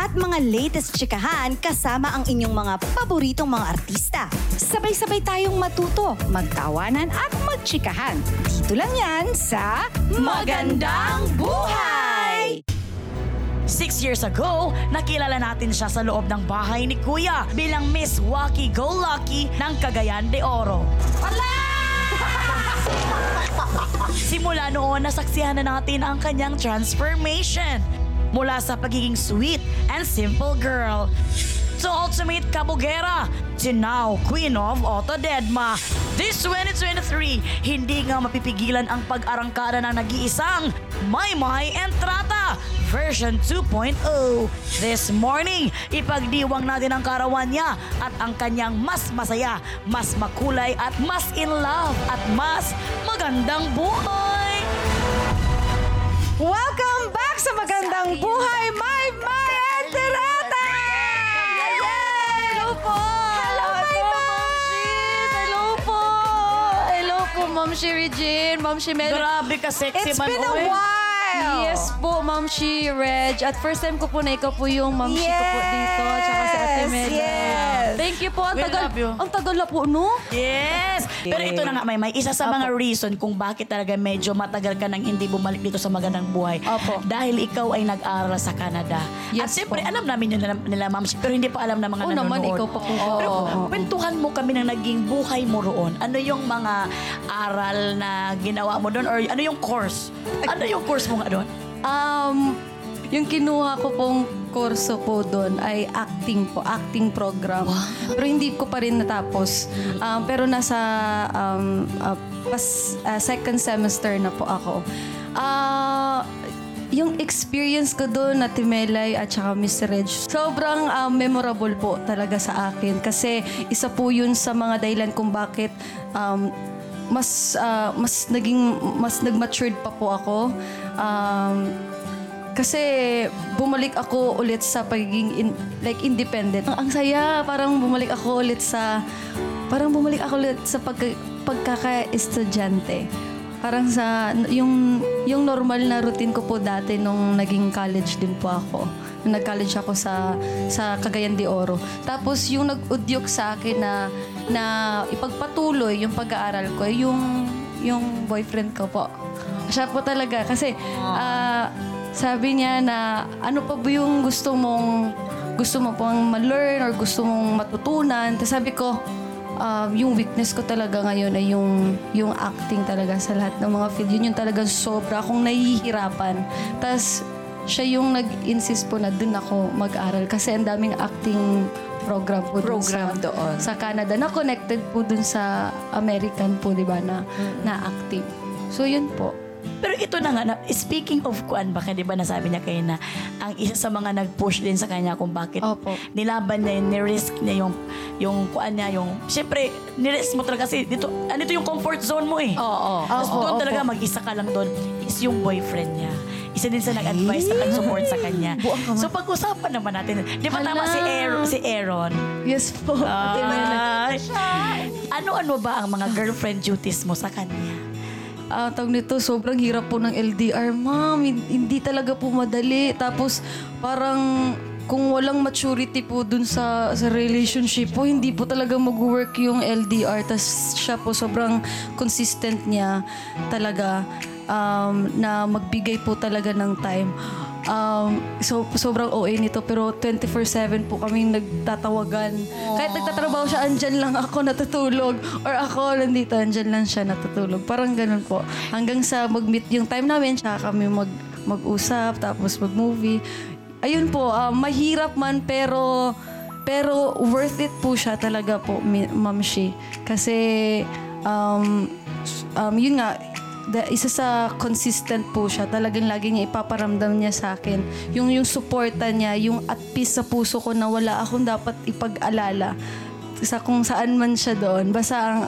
At mga latest chikahan kasama ang inyong mga paboritong mga artista. Sabay-sabay tayong matuto, magtawanan at magchikahan. Dito lang yan sa Magandang Buhay! Six years ago, nakilala natin siya sa loob ng bahay ni Kuya bilang Miss Wacky Go Lucky ng Cagayan de Oro. Simula noon, nasaksihan na natin ang kanyang transformation. Mula sa pagiging sweet and simple girl to ultimate kabugera to now Queen of Otodedma. This 2023, hindi nga mapipigilan ang pag-arangkada ng nag-iisang Maymay Entrata version 2.0. This morning, ipagdiwang natin ang karawan niya at ang kanyang mas masaya, mas makulay at mas in love at mas magandang buhay. Welcome back sa Magandang Buhay, my my Enterata! Hello po! Hello, my Momshies! Hello po! Hello po, Ma'am Shi Regine, Ma'am Shi Mel. Grabe ka sexy It's man. been a oy. while! Yes po, Ma'am Shi Reg. At first time ko po na ikaw po yung Ma'am Shi ko po dito. Tsaka si Ate Yes, yes. Thank you po. Ang We tagal, love you. ang tagal na po, no? Yes! Pero ito na nga, may may isa sa mga reason kung bakit talaga medyo matagal ka nang hindi bumalik dito sa magandang buhay. Opo. Dahil ikaw ay nag-aral sa Canada. At Yes siyempre, po. alam namin yun nila, nila ma'am, pero hindi pa alam ng mga Oo nanonood. naman, ikaw pa po. Pero Oo. kwentuhan mo kami ng naging buhay mo roon. Ano yung mga aral na ginawa mo doon? Or ano yung course? Ano yung course mo nga doon? Um, yung kinuha ko pong kurso po doon ay acting po, acting program. Pero hindi ko pa rin natapos. Um, pero nasa um, uh, pas, uh, second semester na po ako. Ah, yung experience ko doon na Timelay at saka Miss Reg, sobrang um, memorable po talaga sa akin. Kasi isa po yun sa mga dahilan kung bakit um, mas ah, mas naging mas nag-matured pa po ako. Um, kasi bumalik ako ulit sa pagiging in- like independent. Ang, ang saya, parang bumalik ako ulit sa parang bumalik ako ulit sa pag, pagkaka-estudyante. Parang sa yung yung normal na routine ko po dati nung naging college din po ako. Nung nag-college ako sa sa Cagayan de Oro. Tapos yung nag-udyok sa akin na na ipagpatuloy yung pag-aaral ko yung yung boyfriend ko po. Siya po talaga kasi ah, sabi niya na ano pa ba yung gusto mong gusto mo pang ma-learn or gusto mong matutunan. Tapos sabi ko, um, yung weakness ko talaga ngayon ay yung, yung acting talaga sa lahat ng mga field. Yun yung talagang sobra akong nahihirapan. Tapos siya yung nag-insist po na dun ako mag-aral kasi ang daming acting program po dun Program sa, doon. sa Canada na connected po dun sa American po, di ba, na, na acting. So, yun po. Pero ito na nga, na, speaking of kuan, baka di ba nasabi niya kayo na ang isa sa mga nag-push din sa kanya kung bakit Opo. nilaban niya, ni-risk niya yung, yung kuan niya, yung, siyempre, ni-risk mo talaga kasi dito, ano ito yung comfort zone mo eh. Oo. Tapos Oo, doon opo. talaga mag-isa ka lang doon is yung boyfriend niya. Isa din sa nag-advise na nag-support sa kanya. So pag-usapan naman natin, di ba tama Hala. si Aaron? Si Aaron? Yes po. Ay, ano-ano ba ang mga girlfriend duties mo sa kanya? Ah, tawag nito, sobrang hirap po ng LDR, ma'am. Hin- Hindi talaga po madali. Tapos, parang kung walang maturity po dun sa, sa relationship po, hindi po talaga mag-work yung LDR. Tapos siya po, sobrang consistent niya talaga um, na magbigay po talaga ng time. Um, so, sobrang OA nito pero 24-7 po kami nagtatawagan. Kahit nagtatrabaho siya, andyan lang ako natutulog. Or ako nandito, andyan lang siya natutulog. Parang ganun po. Hanggang sa mag-meet yung time namin, siya kami mag, mag-usap, tapos mag-movie. Ayun po, ah, mahirap man pero pero worth it po siya talaga po, Ma'am Shi. Kasi um, um, yun nga, da, isa sa consistent po siya. Talagang lagi niya ipaparamdam niya sa akin. Yung, yung suporta niya, yung at peace sa puso ko na wala akong dapat ipag-alala sa kung saan man siya doon. Basta ang,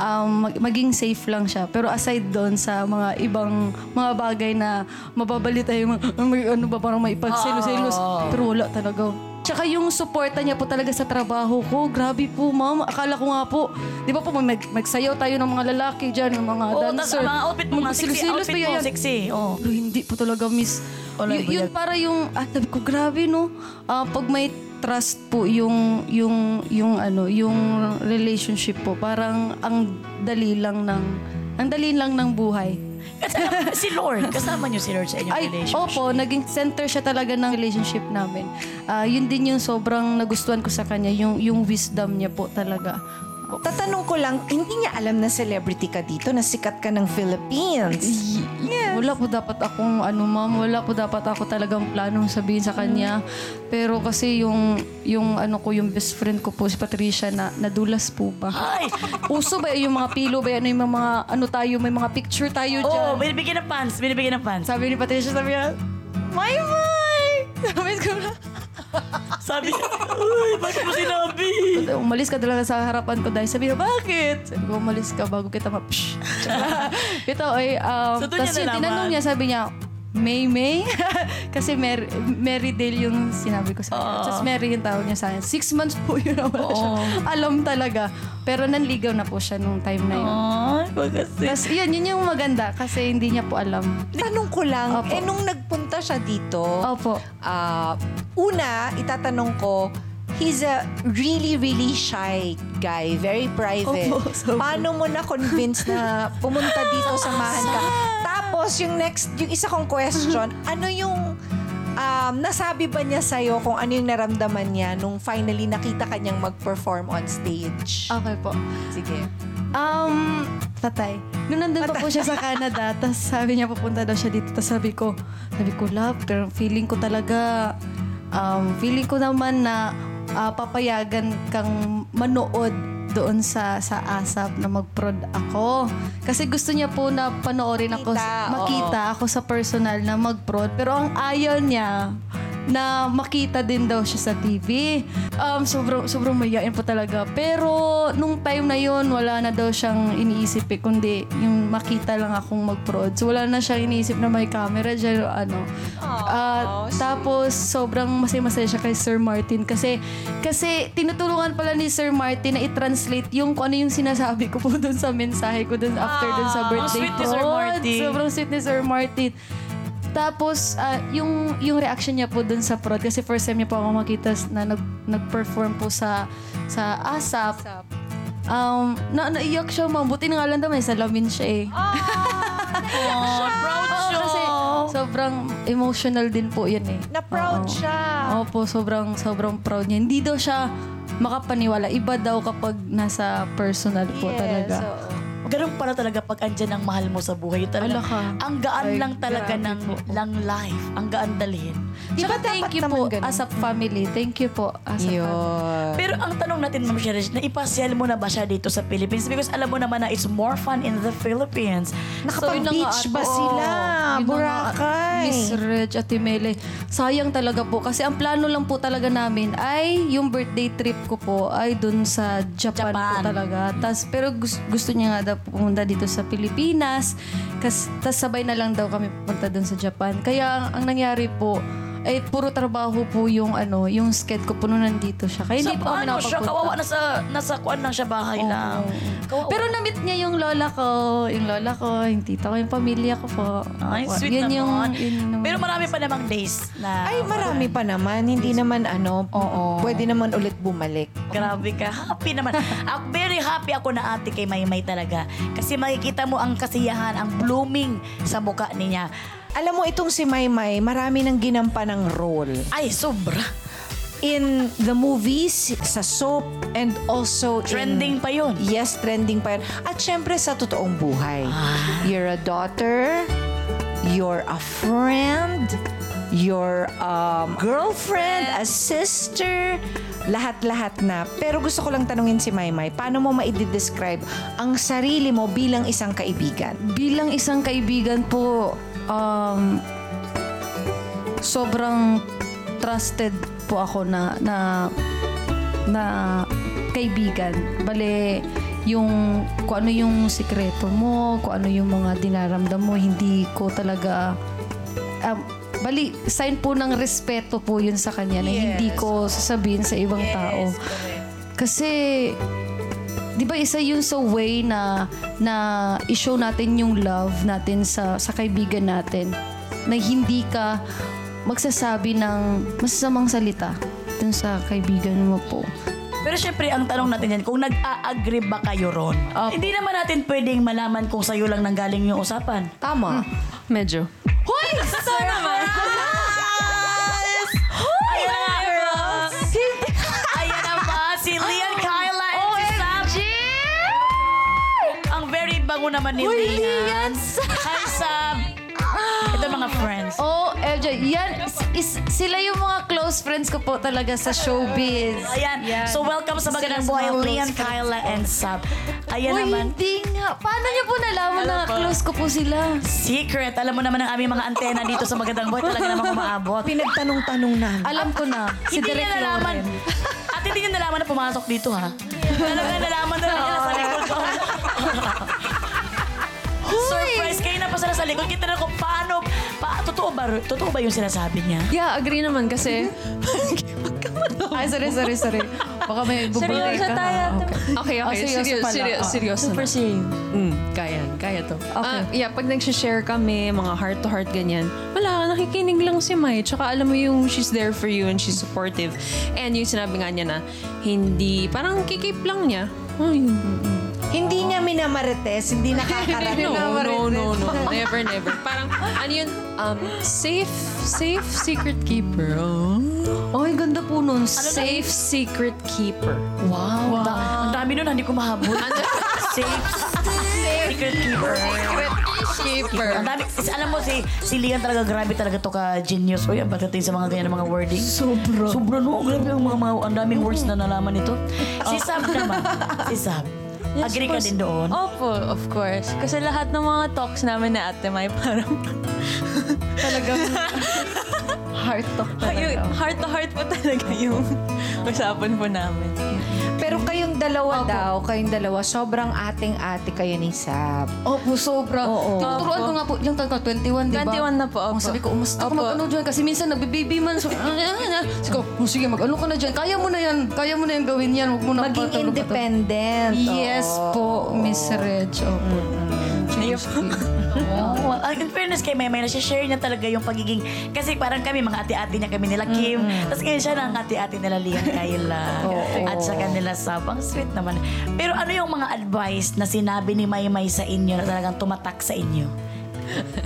um, mag- maging safe lang siya. Pero aside doon sa mga ibang mga bagay na mababalita yung mga, ano ba, parang may pagselos-selos. Pero wala talaga. Tsaka yung suporta niya po talaga sa trabaho ko, grabe po ma'am. Akala ko nga po, di ba po mag, magsayaw tayo ng mga lalaki dyan, ng mga Oo, tas dancer. ang mga outfit mo, mga sexy Magsilos-silos outfit pa mo, yan. sexy. Oo. Pero hindi po talaga, miss. Wala Y- yun yan? para yung, ah, sabi ko, grabe no. Ah, pag may trust po yung, yung, yung ano, yung relationship po, parang ang dali lang ng, ang dali lang ng buhay. Si Lord, kasama niyo si Lord sa inyong Ay, relationship. opo, naging center siya talaga ng relationship namin. Ah, yun din yung sobrang nagustuhan ko sa kanya, yung, yung wisdom niya po talaga. Tatanong ko lang, hindi niya alam na celebrity ka dito, na sikat ka ng Philippines. Wala po dapat akong ano ma'am, wala po dapat ako talagang planong sabihin sa kanya. Pero kasi yung yung ano ko, yung best friend ko po si Patricia na nadulas po ba? Ay! Uso ba yung mga pilo ba yan, yung mga ano tayo, may mga picture tayo Oo, dyan. oh, binibigyan ng pants. Binibigyan ng pants. Sabi ni Patricia, sabi niya, My my! Sabi ko na, Sabi niya, Uy, bakit mo sinabi? umalis ka talaga sa harapan ko dahil sabi niya, bakit? Sabi ko, umalis ka bago kita ma... Psh! Ito ay, um, So, tas yun, tinanong niya, sabi niya, May May? Kasi Mary, Mary Dale yung sinabi ko sa kanya. Tapos Mary yung tawag niya sa akin. Six months po yun na wala siya. Alam talaga. Pero nanligaw na po siya nung time na yun. Ay, kasi. Tapos yun, yun yung maganda kasi hindi niya po alam. Tanong ko lang, Opo. eh nung nagpunta siya dito, Opo. ah, una, itatanong ko, he's a really, really shy guy. Very private. Opo, sobra. Paano mo na-convince na pumunta dito, samahan ka? Tapos, yung next, yung isa kong question, ano yung um, nasabi ba niya sa'yo kung ano yung naramdaman niya nung finally nakita kanyang mag-perform on stage? Okay po. Sige. Um, tatay. Nung nandun pa po siya sa Canada, tapos sabi niya pupunta daw siya dito. Tapos sabi ko, sabi ko, love, pero feeling ko talaga, um, feeling ko naman na ah, papayagan kang manood doon sa sa ASAP na mag-prod ako. Kasi gusto niya po na panoorin ako, Makita, oo. makita ako sa personal na mag-prod. Pero ang ayaw niya, na makita din daw siya sa TV. Um, sobrang, sobrang mayayain po talaga. Pero nung time na yon wala na daw siyang iniisip eh, kundi yung makita lang akong mag-prod. So wala na siyang iniisip na may camera dyan o ano. Ah, tapos sobrang masaya-masaya siya kay Sir Martin kasi kasi tinutulungan pala ni Sir Martin na i-translate yung kung ano yung sinasabi ko po doon sa mensahe ko doon after doon sa birthday sweet ni Sir prod. Martin. Sobrang sweet ni Sir Martin. Tapos, ah, yung, yung reaction niya po dun sa prod, kasi first time niya po ako makita na nag, nag-perform po sa, sa ASAP. Um, na, naiyak siya, ma'am. Buti na nga lang daw may salamin siya eh. Oh, proud Oo, siya. kasi sobrang emotional din po yun eh. Na-proud Oo. siya. Opo, sobrang, sobrang proud niya. Hindi daw siya makapaniwala. Iba daw kapag nasa personal po talaga. Ganun pala talaga pag andyan ang mahal mo sa buhay. Talaga, ang gaan Ay, lang talaga ng po. lang life. Ang gaan dalhin. Tsaka Diba thank you po ganun? as a family. Thank you po as a family. Pero ang tanong natin, Ma'am Sherish, na ipasyal mo na ba siya dito sa Philippines? Because alam mo naman na it's more fun in the Philippines. Nakapag-beach ba sila? Boracay. Miss Reg at Mele. Sayang talaga po. Kasi ang plano lang po talaga namin ay yung birthday trip ko po ay dun sa Japan, po Japan. talaga. Tas, pero gusto, gusto niya nga daw pumunta dito sa Pilipinas. Kas, tas sabay na lang daw kami pupunta dun sa Japan. Kaya ang, ang nangyari po, ay puro trabaho po yung ano, yung sked ko po nung nandito siya. Kaya Sa hindi po kami paano siya? Kawawa na sa, nasa kuan lang siya bahay lang. Kawawa. Pero na-meet niya yung lola ko, yung lola ko, yung tita ko, yung pamilya ko po. Ay, Opo. sweet Yun yung, yun naman. Pero marami pa namang days na... Ay, marami pa naman. Hindi naman ano, Oo. pwede naman ulit bumalik. Grabe ka. Happy naman. ako, very happy ako na ate kay Maymay talaga. Kasi makikita mo ang kasiyahan, ang blooming sa mukha niya. Alam mo, itong si Maymay, marami nang ginampan ng role. Ay, sobra. In the movies, sa soap, and also Trending in... pa yun. Yes, trending pa yun. At syempre sa totoong buhay. You're a daughter, you're a friend, you're um, girlfriend, a sister, lahat-lahat na. Pero gusto ko lang tanungin si Maymay, paano mo ma-describe ang sarili mo bilang isang kaibigan? Bilang isang kaibigan po, um, sobrang trusted po ako na na na kaibigan. Bale, yung kung ano yung sikreto mo, kung ano yung mga dinaramdam mo, hindi ko talaga um, bali, sign po ng respeto po yun sa kanya na hindi ko sasabihin sa ibang tao. Kasi, di ba isa yun sa way na na i-show natin yung love natin sa sa kaibigan natin na hindi ka magsasabi ng masasamang salita dun sa kaibigan mo po. Pero syempre, ang tanong natin yan, kung nag-a-agree ba kayo ron? Opo. Hindi naman natin pwedeng malaman kung sa'yo lang nanggaling yung usapan. Tama. Medyo. Hoy! Sana naman! Bango naman ni Lian. Hi, Sam. Ito mga friends. Oh, LJ, yan, is, sila yung mga close friends ko po talaga sa showbiz. Ayan. So, welcome sa magandang Sila sa buhay, mga close Lian, friends Kyla, and Sam. Ayan Uy, naman. hindi nga. Paano niyo po nalaman na close ko po sila? Secret. Alam mo naman ang aming mga antena dito sa Magandang Buhay. Talaga namang umaabot. Pinagtanong-tanong na. Alam ko na. Si hindi Direk niya nalaman. Loren. At hindi niya nalaman na pumasok dito, ha? Talaga nalaman na lang sa likod ko. Surprise! Kayo na pa sila sa likod. Kita na kung paano, pa, totoo ba, totoo ba yung sinasabi niya? Yeah, agree naman kasi Ay, sorry, sorry, sorry. Baka may bubulay Seryoso ka. tayo. Okay, Oh, okay. seryoso seryoso, pala. seryoso, Oh. seryoso Super na. serious. Mm, kaya, kaya to. Okay. Ah, yeah, pag nag-share kami, mga heart-to-heart ganyan, wala, nakikinig lang si Mai. Tsaka alam mo yung she's there for you and she's supportive. And yung sinabi nga niya na, hindi, parang kikip lang niya. Oh, yun. Hindi niya minamarites, hindi nakakarating. No, no, no, no. Never, never. Parang, ano yun, um, safe, safe secret keeper. Oh. Ay, ganda po nun. Safe secret keeper. Wow. Da- ang dami nun, hindi ko mahabol. Safe. Secret keeper. Keeper. Ang dami. is- alam mo, si, si Lian talaga, grabe talaga to ka genius. Uy, ang pagdating sa mga ganyan mga wording. Sobra. Sobra, no? Grabe ang mga, mga ang daming words na nalaman nito. Si Sab naman. Si Sab. Agree ka din doon? Opo, of course. Kasi lahat ng mga talks namin na Ate Mai parang Talagang heart talk yung talaga. heart to heart po talaga yung usapan po namin. Kayong dalawa daw, kayong dalawa, sobrang ating-ate kayo ni Sab. Opo, sobra. Oo. Tinuturuan ko nga po, yung taga 21, di ba? 21 na po, Oh, opo. sabi ko, umusta ka Opo. mag-ano dyan? Kasi minsan nagbe-baby man. So, Sabi ko, "Oh, sige, mag-ano ka na dyan. Kaya mo na yan. Kaya mo na yan gawin yan. Huwag mo na Maging patulog- independent. Yes po, Miss Reg. Opo. Oh, well, in fairness kay Maymay, nasi-share niya talaga yung pagiging, kasi parang kami, mga ate-ate niya kami nila Kim. Tapos ngayon siya ng ate-ate nila Lian Kayla. At sa kanila Sab. Ang sweet naman. Pero ano yung mga advice na sinabi ni Maymay sa inyo na talagang tumatak sa inyo?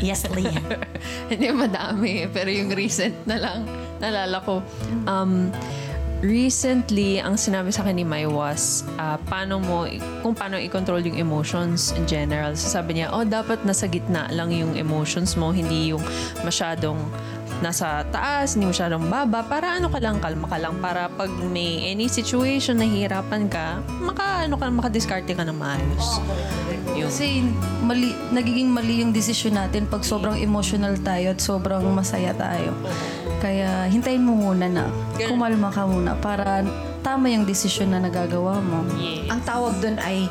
Yes, Lian. Hindi madami, pero yung recent na lang, nalala ko. Um, recently, ang sinabi sa akin ni Mai was, ah, paano mo, kung paano i-control yung emotions in general. So sabi niya, oh, dapat nasa gitna lang yung emotions mo, hindi yung masyadong nasa taas, hindi masyadong baba, para ano ka lang, kalma ka lang, para pag may any situation na hirapan ka, maka, ano ka, makadiskarte ka na maayos. Yung, Kasi mali, nagiging mali yung desisyon natin pag sobrang emotional tayo at sobrang masaya tayo. Kaya hintayin mo muna na. Kumalma ka muna para tama yung desisyon na nagagawa mo. Ang tawag doon ay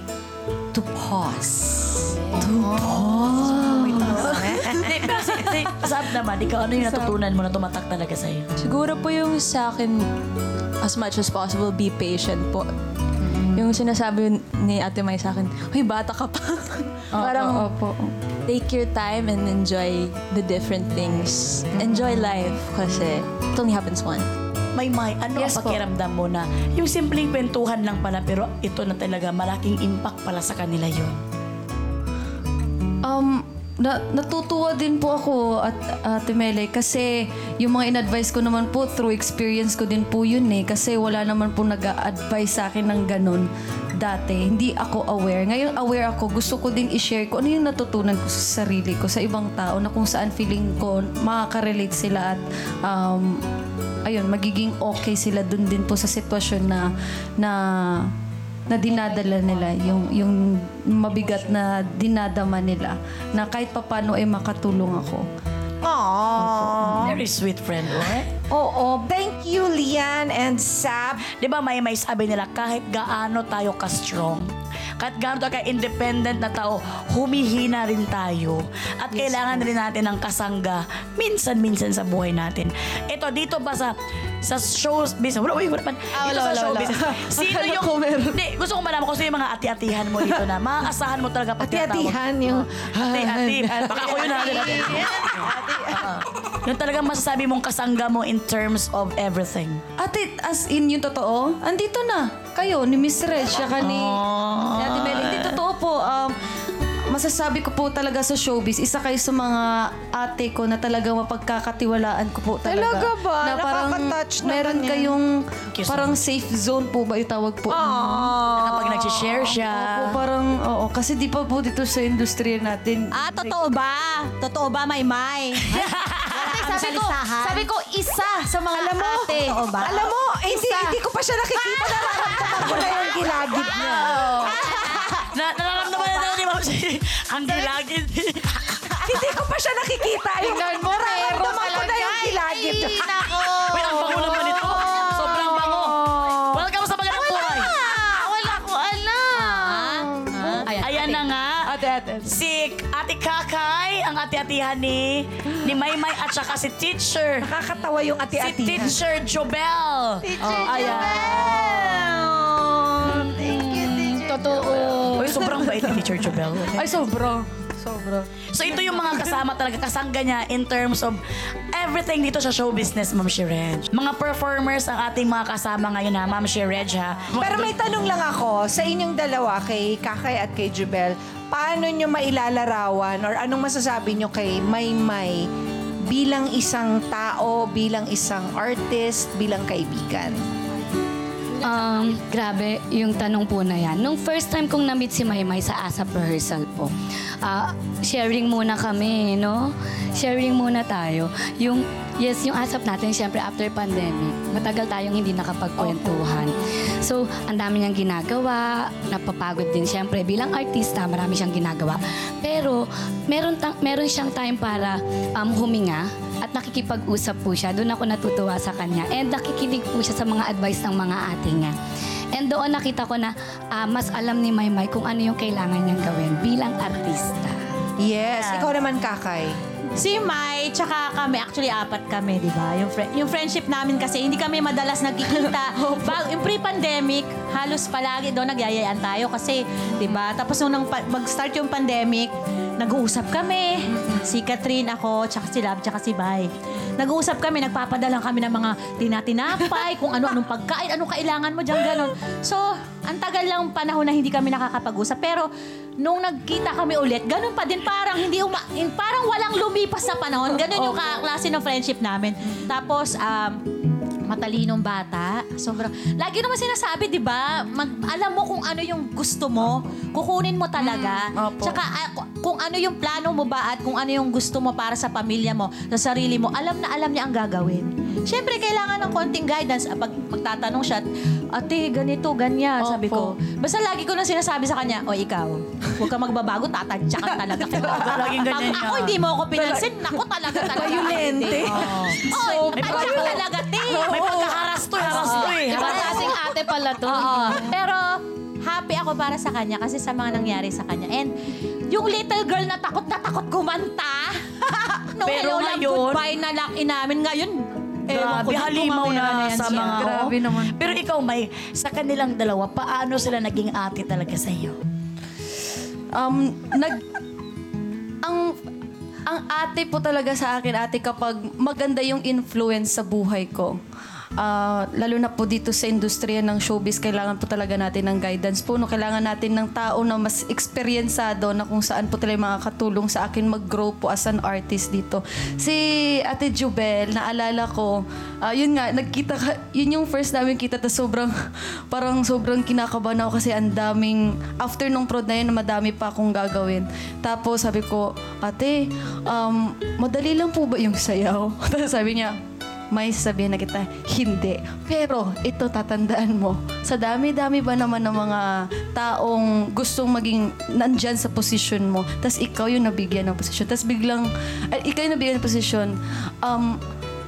to pause. Si, si Sab naman, ikaw ano yung natutunan mo na tumatak talaga sa'yo? Siguro po yung sa akin, as much as possible, be patient po. Yung sinasabi ni Ate Mai sa akin, Huy, bata ka pa. Parang Opo. take your time and enjoy the different things. Enjoy life kasi it only happens once. May may, ano Yes ang po. pakiramdam mo na yung simpleng kwentuhan lang pala pero ito na talaga malaking impact pala sa kanila yun. Um, na, natutuwa din po ako at Ate Mele kasi yung mga in-advise ko naman po through experience ko din po yun eh kasi wala naman po nag-a-advise sa akin ng ganun dati. Hindi ako aware. Ngayon aware ako. Gusto ko din i-share ko ano yung natutunan ko sa sarili ko sa ibang tao na kung saan feeling ko makaka-relate sila at um, ayun, magiging okay sila dun din po sa sitwasyon na na na dinadala nila, yung, yung mabigat na dinadama nila, na kahit papano ay makatulong ako. Aww. Very sweet friend, right? Oo. Thank you, Lian and Sab. Di ba may may sabi nila kahit gaano tayo ka-strong, kahit gano'n ka independent na tao, humihina rin tayo. At kailangan rin natin ng kasangga minsan-minsan sa buhay natin. Ito, dito ba sa sa shows business, wala, wala, wala, man. Ah, wala, sa wala, wala. sino yung, ko meron. hindi, gusto ko malaman kung sino yung mga ati-atihan mo dito na, maaasahan mo talaga pag Ati-atihan yung... Ati-ati. Baka ako yun ha. Yung talagang masasabi mong kasangga mo in terms of everything. Ate, as in yung totoo, andito na. Kayo, ni Miss Red, siya ka ni, ni Ate Mel. Hindi totoo po. Um, masasabi ko po talaga sa showbiz, isa kayo sa mga ate ko na talagang mapagkakatiwalaan ko po talaga. Talaga ba? Na parang Nakaka-touch naman meron yan. kayong parang safe zone po ba yung tawag po? Kapag nag-share siya. Opo, parang, oo. Kasi di pa po dito sa industriya natin. Ah, totoo ba? Totoo ba, Maymay? sabi ko, sabi ko, isa sa mga Alam mo, ate. totoo ba? Alam mo, hindi, hindi ko pa siya nakikita. Nararamdaman ko na yung gilagid niya. Na, nararamdaman na Ma'am si ang gilagid. hindi ko pa siya nakikita. Tingnan mo, meron nararamdaman ko na talaga. yung gilagid. Ay, nako. Uy, ang bango naman ito. Sobrang bango. Welcome sa magandang buhay. Ah, wala ko alam. Ayan na nga. Ate, ate. Si Ate Kakay, ang ate-atihan ni, ni Maymay at saka si Teacher. Nakakatawa yung Si ati-ati. Teacher Jobel. Teacher Ayan. Totoo. Sobrang bait ni Teacher Jobel. Ay, sobra. Sobra. So ito yung mga kasama talaga, kasangga niya in terms of everything dito sa show business, Ma'am Shirej. Mga performers ang ating mga kasama ngayon ha, Ma'am Shirej ha. Pero may tanong lang ako sa inyong dalawa, kay Kakay at kay Jubel, paano nyo mailalarawan or anong masasabi nyo kay Maymay bilang isang tao, bilang isang artist, bilang kaibigan? Um, grabe yung tanong po na yan. Nung first time kong na-meet si Maymay sa ASAP rehearsal po, ah, sharing muna kami, no? Sharing muna tayo. Yung, yes, yung ASAP natin, syempre after pandemic, matagal tayong hindi nakapagkwentuhan. So, ang dami niyang ginagawa, napapagod din syempre. Bilang artista, marami siyang ginagawa. Pero, meron, ta- meron siyang time para um, huminga, at nakikipag-usap po siya. Doon ako natutuwa sa kanya. And nakikinig po siya sa mga advice ng mga ate niya. And doon nakita ko na ah, mas alam ni Maymay kung ano yung kailangan niyang gawin bilang artista. Yes. Ikaw naman, Kakay. Si Mai, tsaka kami, actually apat kami, di ba? Yung, fri- yung friendship namin kasi, hindi kami madalas nagkikita. Bag, yung pre-pandemic, halos palagi doon nagyayayaan tayo kasi, di ba? Tapos nung nang pa- mag-start yung pandemic, nag-uusap kami. Si Catherine, ako, tsaka si Lab, tsaka si Bay. Nag-uusap kami, nagpapadala kami ng mga tinatinapay, kung ano-anong pagkain, anong kailangan mo dyan, ganon. So, ang tagal lang panahon na hindi kami nakakapag-usap. Pero, nung nagkita kami ulit, ganun pa din, parang hindi uma, parang walang lumipas sa panahon. Ganun yung kaklase ng friendship namin. Tapos, um, matalinong bata. Sobrang, lagi naman sinasabi, di ba? Mag, alam mo kung ano yung gusto mo, kukunin mo talaga. Tsaka ah, ku- kung ano yung plano mo ba at kung ano yung gusto mo para sa pamilya mo, sa sarili mo, alam na alam niya ang gagawin. Siyempre, kailangan ng konting guidance. Ah, Pag magtatanong siya, ate, ganito, ganyan, sabi ko. Basta lagi ko nang sinasabi sa kanya, o ikaw, huwag ka magbabago, tatadyakan talaga kita. Laging ganyan Pag ako hindi mo ako pinansin, ako talaga talaga. Violente. Oh, may talaga, te. May pagkaharas to, haras to eh. Iba kasing ate pala to. Oo. Pero happy ako para sa kanya kasi sa mga nangyari sa kanya. And yung little girl na takot na takot kumanta. no, Pero hello, ngayon- goodbye na laki namin ngayon. ewan ko Grabe, kung halimaw mamaya na yan sa siya. mga... Grabe naman. Pero ikaw, May, sa kanilang dalawa, paano sila naging ate talaga sa iyo? um, nag ang ang ate po talaga sa akin, ate, kapag maganda yung influence sa buhay ko. Ah, lalo na po dito sa industriya ng showbiz, kailangan po talaga natin ng guidance po. No? Kailangan natin ng tao na mas experiencado na kung saan po talaga makakatulong sa akin mag-grow po as an artist dito. Si Ate Jubel, naalala ko, ah, yun nga, nagkita ka, yun yung first namin kita, tas sobrang, parang sobrang kinakabahan ako kasi ang daming, after nung prod na yun, madami pa akong gagawin. Tapos sabi ko, ate, um, madali lang po ba yung sayaw? Tapos sabi niya, may sabihin na kita, hindi. Pero ito tatandaan mo, sa dami-dami ba naman ng mga taong gustong maging nandyan sa posisyon mo, tas ikaw yung nabigyan ng posisyon, tas biglang, ay, ikaw yung nabigyan ng posisyon, um,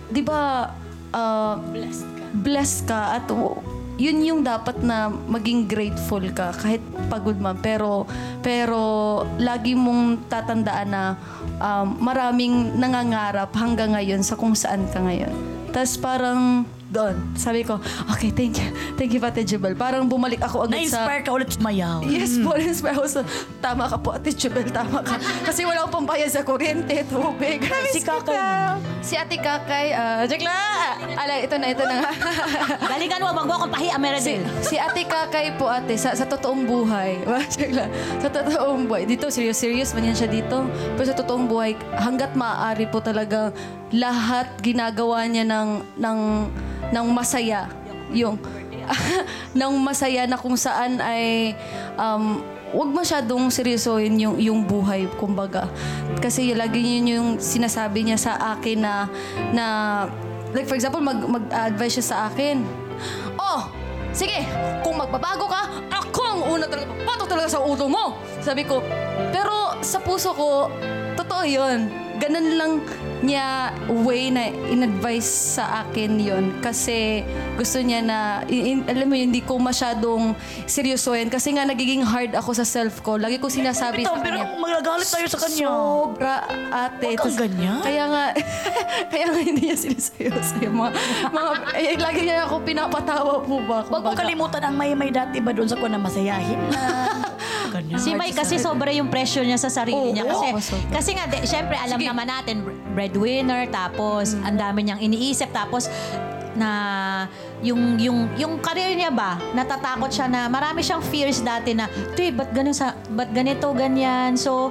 di ba, uh, blessed ka. at w- yun yung dapat na maging grateful ka kahit pagod man. Pero, pero lagi mong tatandaan na um, maraming nangangarap hanggang ngayon sa kung saan ka ngayon. Tapos parang doon, sabi ko, okay, thank you. Thank you, Ate Jubel. Parang bumalik ako agad sa... Na-inspire ka ulit sumayaw. Yes po, na-inspire ako sa... Tama ka po, Ate Jubel, tama ka. Kasi wala akong pambayad sa kuryente, tubig. Si Kakay. Si Ate Kakay, uh, la! Ala, ito na, ito na nga. Galingan mo, wag mo akong pahi, si, Meredith. si Ate Kakay po, ate, sa, sa totoong buhay. Check lang. Sa totoong buhay. Dito, serious-serious man yan siya dito. Pero sa totoong buhay, hanggat maaari po talaga lahat ginagawa niya ng, ng, ng masaya. Yung, ng masaya na kung saan ay um, wag masyadong seryosohin yung, yung buhay, kumbaga. Kasi lagi yun yung sinasabi niya sa akin na, na like for example, mag, mag-advise siya sa akin. Oh, sige, kung magbabago ka, ako ang una talaga, pato talaga sa ulo mo. Sabi ko, pero sa puso ko, totoo yun. Ganun lang niya way na in-advise sa akin yon kasi gusto niya na, in, alam mo yun, hindi ko masyadong seryosohin kasi nga nagiging hard ako sa self ko. Lagi ko sinasabi Ito, sa pero kanya. magagalit tayo sa kanya. Sobra, ate. Huwag kang Tas- ganyan. Kaya nga, kaya nga hindi niya sinasayo sa'yo. Mga, mga, eh, lagi niya ako pinapatawa po ba? Huwag mo Kumbaga. kalimutan ang may may dati ba doon sa kuna masayahin na. Ganyan. Si May kasi sobra yung pressure niya sa sarili Oo, niya. Kasi, oo, sobra. kasi nga, de, syempre, alam Sige. naman natin, breadwinner, tapos ang dami niyang iniisip, tapos na yung yung yung career niya ba natatakot siya na marami siyang fears dati na tuy ba't ganun sa ba't ganito ganyan so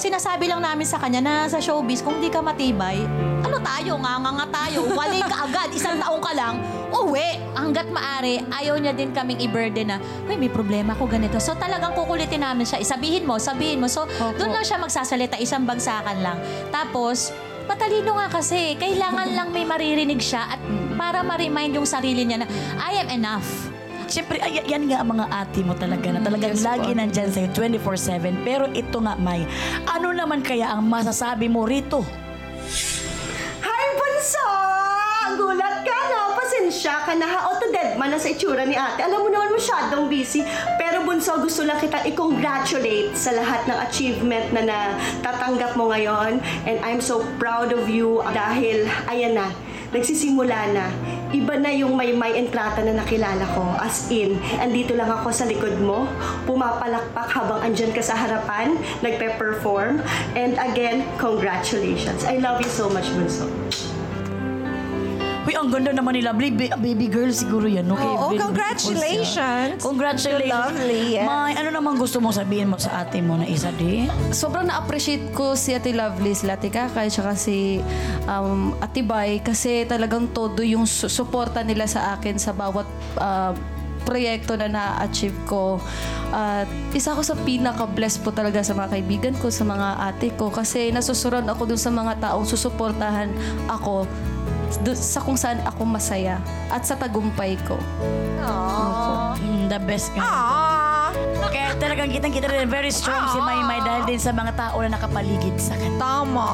sinasabi lang namin sa kanya na sa showbiz kung di ka matibay ano tayo nga nga nga tayo wali ka agad isang taong ka lang uwi. Hanggat maari ayaw niya din kaming i-burden na uy may problema ko ganito. So talagang kukulitin namin siya. Isabihin mo sabihin mo. So doon lang siya magsasalita isang bagsakan lang. Tapos Matalino nga kasi. Kailangan lang may maririnig siya at para ma-remind yung sarili niya na I am enough. Siyempre, ay, yan nga ang mga ate mo talaga na talagang lagi nandyan sa'yo 24-7. Pero ito nga, May, ano naman kaya ang masasabi mo rito? Hi, Bunso! Gulat ka, no? Pasensya ka na ha. Auto-dead man na sa itsura ni ate. Alam mo naman masyadong busy. Pero Bunso, gusto lang kita i-congratulate sa lahat ng achievement na natatanggap mo ngayon. And I'm so proud of you dahil, ayan na, nagsisimula na. Iba na yung may may entrata na nakilala ko. As in, andito lang ako sa likod mo, pumapalakpak habang andyan ka sa harapan, nagpe-perform. And again, congratulations. I love you so much, Bunso. Uy, ang ganda naman nila. Baby, baby girl siguro yan. Okay, Oo, Very congratulations. beautiful siya. Congratulations. Lovely, yes. May, ano naman gusto mong sabihin mo sa ate mo na isa di? sobrang na-appreciate ko si Ate Lovely, si Ate Kakay, tsaka si um, Ate Bay kasi talagang todo yung su- suporta nila sa akin sa bawat uh, proyekto na na-achieve ko. At isa ko sa pinaka-blessed po talaga sa mga kaibigan ko, sa mga ate ko kasi nasusuran ako dun sa mga taong susuportahan ako sa kung saan ako masaya at sa tagumpay ko. Mm, the best nga. Kaya talagang kitang-kita rin very strong si Maymay dahil din sa mga tao na nakapaligid sa kanya. Tama.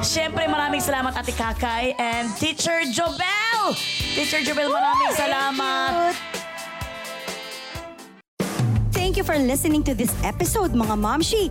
Siyempre, maraming salamat Ate Kakay and Teacher Jobel! Teacher Jobel, maraming salamat. Thank you for listening to this episode, mga Momshi.